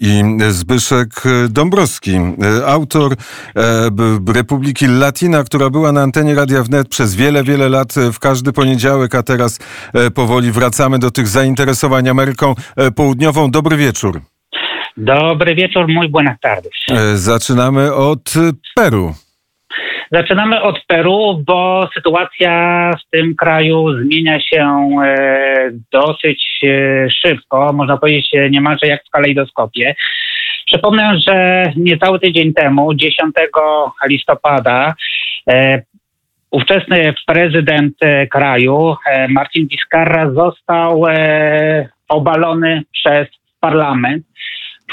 i Zbyszek Dąbrowski, autor Republiki Latina, która była na antenie Radia Wnet przez wiele, wiele lat w każdy poniedziałek, a teraz powoli wracamy do tych zainteresowań Ameryką Południową. Dobry wieczór. Dobry wieczór, muy buenas tardes. Zaczynamy od Peru. Zaczynamy od Peru, bo sytuacja w tym kraju zmienia się e, dosyć e, szybko, można powiedzieć niemalże jak w kalejdoskopie. Przypomnę, że niecały tydzień temu, 10 listopada, e, ówczesny prezydent kraju, Marcin Vizcarra, został obalony przez parlament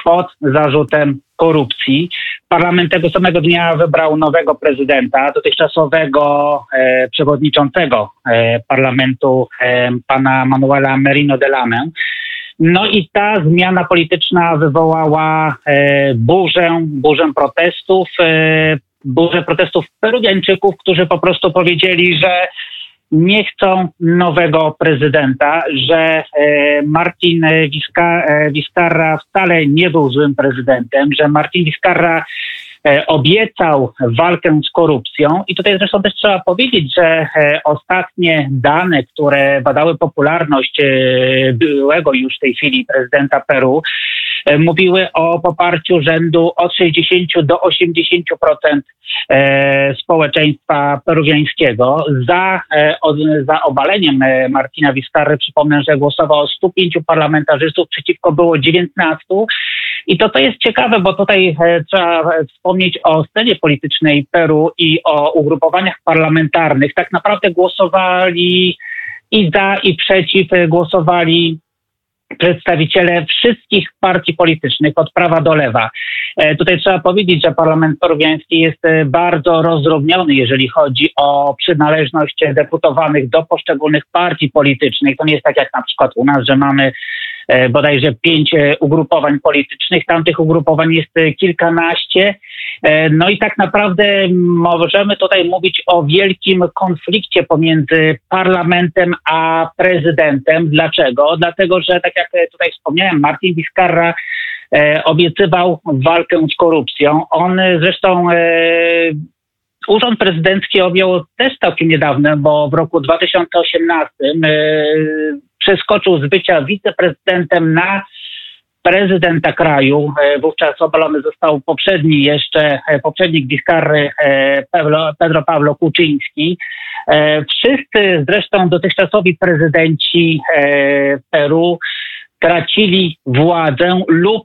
pod zarzutem korupcji. Parlament tego samego dnia wybrał nowego prezydenta, dotychczasowego e, przewodniczącego e, parlamentu, e, pana Manuela Merino de Lamę. No i ta zmiana polityczna wywołała e, burzę, burzę protestów, e, burzę protestów peruwiańczyków, którzy po prostu powiedzieli, że nie chcą nowego prezydenta, że e, Martin Vizcarra wcale nie był złym prezydentem, że Martin Vizcarra e, obiecał walkę z korupcją. I tutaj zresztą też trzeba powiedzieć, że e, ostatnie dane, które badały popularność byłego już w tej chwili prezydenta Peru, E, mówiły o poparciu rzędu od 60 do 80% e, społeczeństwa peruwiańskiego. Za, e, za obaleniem Martina Vizcarry przypomnę, że głosowało 105 parlamentarzystów, przeciwko było 19. I to, to jest ciekawe, bo tutaj trzeba wspomnieć o scenie politycznej Peru i o ugrupowaniach parlamentarnych. Tak naprawdę głosowali i za, i przeciw głosowali przedstawiciele wszystkich partii politycznych, od prawa do lewa. E, tutaj trzeba powiedzieć, że parlament peruwiański jest e, bardzo rozdrobniony, jeżeli chodzi o przynależność deputowanych do poszczególnych partii politycznych. To nie jest tak jak na przykład u nas, że mamy bodajże pięć e, ugrupowań politycznych. Tamtych ugrupowań jest e, kilkanaście. No i tak naprawdę możemy tutaj mówić o wielkim konflikcie pomiędzy parlamentem a prezydentem. Dlaczego? Dlatego, że tak jak tutaj wspomniałem, Martin Vizcarra obiecywał walkę z korupcją. On zresztą Urząd prezydencki objął też całkiem niedawno, bo w roku 2018 przeskoczył z bycia wiceprezydentem na prezydenta kraju. E, wówczas obalony został poprzedni jeszcze, e, poprzednik Vizcarry e, Pedro Pablo Kuczyński. Wszyscy zresztą dotychczasowi prezydenci Peru tracili władzę lub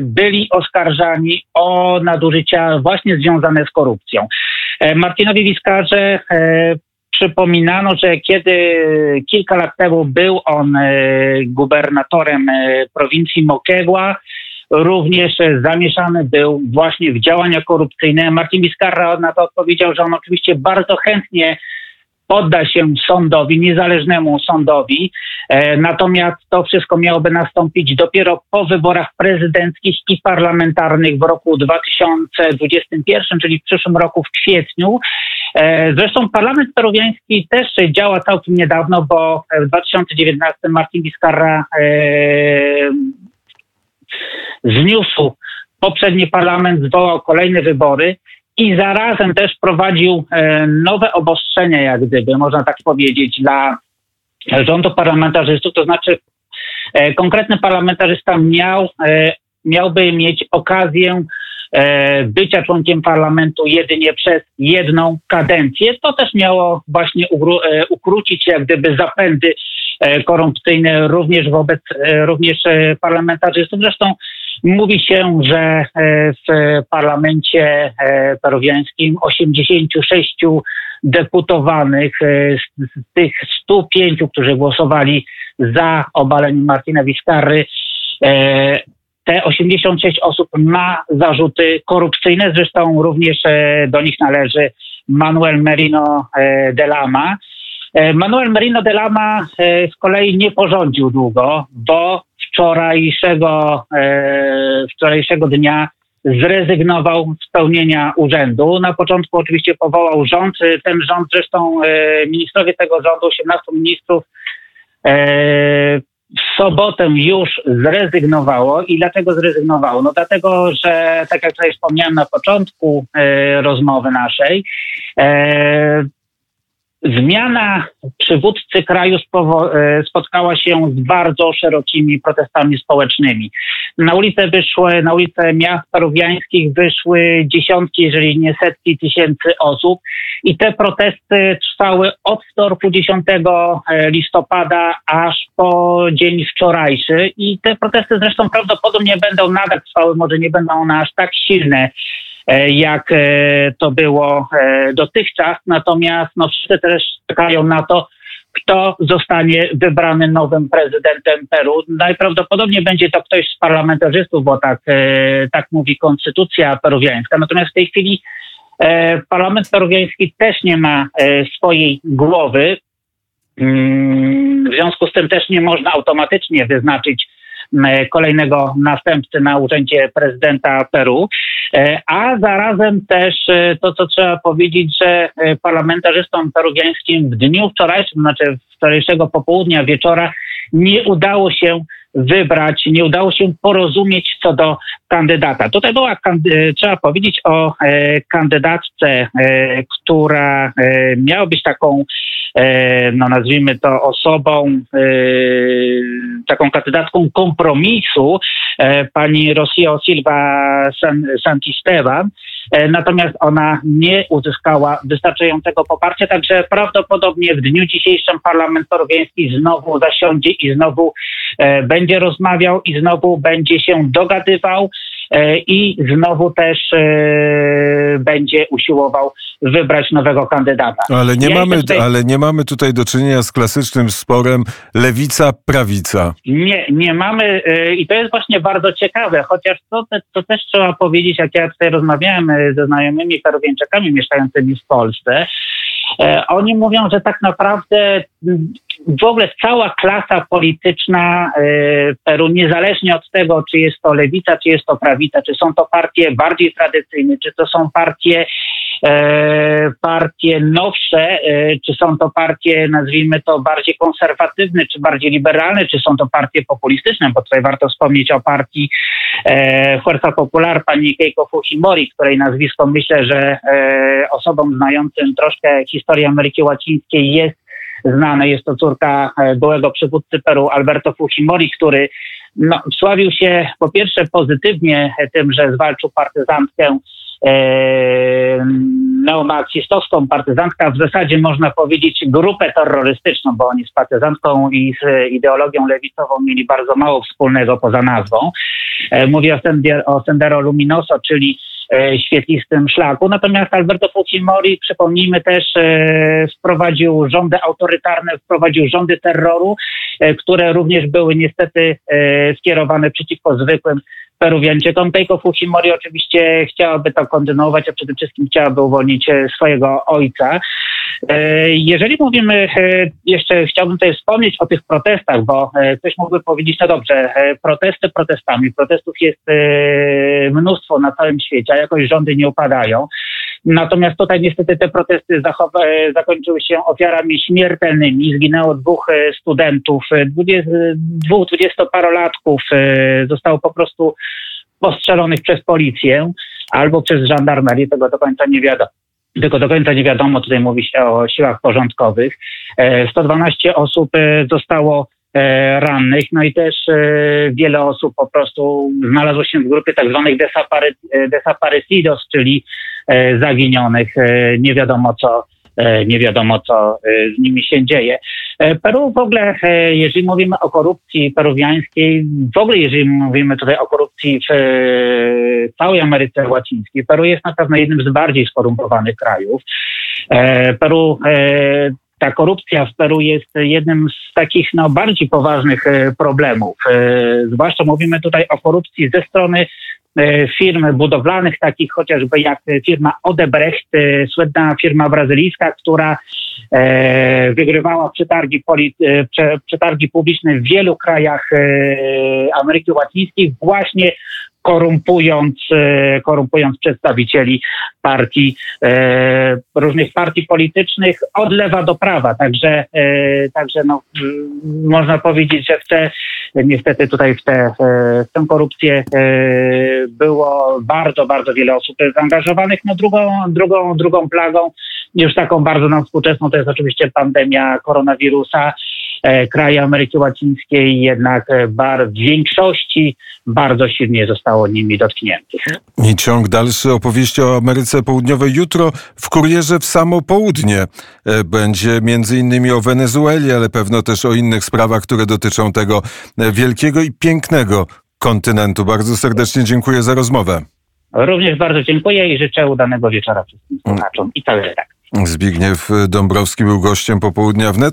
byli oskarżani o nadużycia właśnie związane z korupcją. Martinowi Wiskarze przypominano, że kiedy kilka lat temu był on e, gubernatorem e, prowincji Moquegua, również zamieszany był właśnie w działania korupcyjne. Marcin Vizcarra na to odpowiedział, że on oczywiście bardzo chętnie podda się sądowi, niezależnemu sądowi. E, natomiast to wszystko miałoby nastąpić dopiero po wyborach prezydenckich i parlamentarnych w roku 2021, czyli w przyszłym roku w kwietniu. E, zresztą parlament peruwiański też działa całkiem niedawno, bo w 2019 Martin Vizcarra e, zniósł poprzedni parlament, zwołał kolejne wybory i zarazem też prowadził e, nowe obostrzenia, jak gdyby, można tak powiedzieć, dla rządu parlamentarzystów, to znaczy konkretny parlamentarzysta miał, miałby mieć okazję bycia członkiem parlamentu jedynie przez jedną kadencję. To też miało właśnie e, ukrócić jak gdyby zapędy e, korupcyjne również wobec również parlamentarzystów. Zresztą mówi się, że w parlamencie peruwiańskim 86 deputowanych z tych 105, którzy głosowali za obaleniem Martina Vizcarry, te 86 osób ma zarzuty korupcyjne, zresztą również e, do nich należy Manuel Merino e, de Lama. E, Manuel Merino de Lama z kolei nie porządził długo, bo wczorajszego, wczorajszego dnia zrezygnował z pełnienia urzędu. Na początku oczywiście powołał rząd. Ten rząd, zresztą ministrowie tego rządu, 18 ministrów, w sobotę już zrezygnowało. I dlaczego zrezygnowało? No dlatego, że tak jak tutaj wspomniałem na początku e, rozmowy naszej, e, Zmiana przywódcy kraju e, spotkała się z bardzo szerokimi protestami społecznymi. Na ulice wyszły, na ulice miast peruwiańskich wyszły dziesiątki, jeżeli nie setki tysięcy osób. I te protesty trwały od wtorku 10 e, listopada aż po dzień wczorajszy. I te protesty zresztą prawdopodobnie będą nadal trwały, może nie będą one aż tak silne jak e, to było e, dotychczas. Natomiast no, wszyscy też czekają na to, kto zostanie wybrany nowym prezydentem Peru. Najprawdopodobniej będzie to ktoś z parlamentarzystów, bo tak, tak mówi konstytucja peruwiańska. Natomiast w tej chwili parlament peruwiański też nie ma swojej głowy. Mm, w związku z tym też nie można automatycznie wyznaczyć kolejnego następcy na urzędzie prezydenta Peru. E, a zarazem też e, to, co trzeba powiedzieć, że e, parlamentarzystom peruwiańskim w dniu wczorajszym, znaczy wczorajszego popołudnia, wieczora, nie udało się wybrać, nie udało się porozumieć co do kandydata. Tutaj była, trzeba powiedzieć o kandydatce, która miała być taką, no nazwijmy to osobą, taką kandydatką kompromisu, pani Rosio Silva Santisteban, natomiast ona nie uzyskała wystarczającego poparcia, także prawdopodobnie w dniu dzisiejszym Parlament Peruwiański znowu zasiądzie i znowu będzie rozmawiał i znowu będzie się dogadywał. E, i znowu też e, będzie usiłował wybrać nowego kandydata. Ale nie, ja mamy, tutaj... ale nie mamy tutaj do czynienia z klasycznym sporem lewica-prawica. Nie, nie mamy e, i to jest właśnie bardzo ciekawe, chociaż to, to też trzeba powiedzieć, jak ja tutaj rozmawiałem ze znajomymi peruwieńczakami mieszkającymi w Polsce, oni mówią, że tak naprawdę w ogóle cała klasa polityczna Peru, niezależnie od tego, czy jest to lewica, czy jest to prawica, czy są to partie bardziej tradycyjne, czy to są partie e, partie nowsze, e, czy są to partie, nazwijmy to, bardziej konserwatywne, czy bardziej liberalne, czy są to partie populistyczne, bo tutaj warto wspomnieć o partii e, Fuerza Popular pani Keiko Fujimori, której nazwisko myślę, że e, osobom znającym troszkę historię Ameryki Łacińskiej jest znane. Jest to córka e, byłego przywódcy Peru Alberto Fujimori, który no, sławił się po pierwsze pozytywnie tym, że zwalczył partyzantkę e, neomarksistowską partyzantka, w zasadzie można powiedzieć grupę terrorystyczną, bo oni z partyzantką i z ideologią lewicową mieli bardzo mało wspólnego poza nazwą. E, mówię o, Sender, o Sendero Luminoso, czyli E, świetlistym szlaku. Natomiast Alberto Fujimori, przypomnijmy też, e, wprowadził rządy autorytarne, wprowadził rządy terroru, e, które również były niestety skierowane przeciwko zwykłym Peruwianczykom. Keiko Fujimori oczywiście chciałaby to kontynuować, a przede wszystkim chciałaby uwolnić swojego ojca. Jeżeli mówimy, jeszcze chciałbym tutaj wspomnieć o tych protestach, bo ktoś mógłby powiedzieć, no dobrze, protesty protestami, protestów jest mnóstwo na całym świecie, a jakoś rządy nie upadają. Natomiast tutaj niestety te protesty zakończyły się ofiarami śmiertelnymi. Zginęło dwóch e, studentów, e, dwóch dwudziestoparolatków e, zostało po prostu postrzelonych przez policję albo przez żandarmerię, tego do końca nie wiadomo. Tylko do końca nie wiadomo, tutaj mówi się o siłach porządkowych. 112 osób zostało E, rannych, no i też e, wiele osób po prostu znalazło się w grupie tak zwanych e, desaparecidos, czyli zaginionych. Nie wiadomo co, nie wiadomo co z nimi się dzieje. Peru w ogóle, jeżeli mówimy o korupcji peruwiańskiej, w ogóle jeżeli mówimy tutaj o korupcji w całej Ameryce Łacińskiej, Peru jest na pewno jednym z bardziej skorumpowanych krajów. Peru ta korupcja w Peru jest jednym z takich no, bardziej poważnych e, problemów. E, zwłaszcza mówimy tutaj o korupcji ze strony e, firm budowlanych, takich chociażby jak firma Odebrecht, słynna firma brazylijska, która wygrywała przetargi, przetargi publiczne w wielu krajach Ameryki Łacińskiej właśnie korumpując, e, korumpując przedstawicieli partii, e, różnych partii politycznych od lewa do prawa. Także, e, także no, można powiedzieć, że w te, niestety tutaj w, te, w tę korupcję było bardzo, bardzo wiele osób zaangażowanych. No drugą, drugą, drugą plagą, już taką bardzo nam współczesną, to jest oczywiście pandemia koronawirusa. E, kraje Ameryki Łacińskiej jednak e, bar, w większości bardzo silnie zostało nimi dotkniętych. I ciąg dalszy opowieści o Ameryce Południowej jutro w kurierze w samo południe. E, będzie między innymi o Wenezueli, ale pewno też o innych sprawach, które dotyczą tego wielkiego i pięknego kontynentu. Bardzo serdecznie dziękuję za rozmowę. Również bardzo dziękuję i życzę udanego wieczora wszystkim słuchaczom i całej redakcji. Zbigniew Dąbrowski był gościem popołudnia wnet.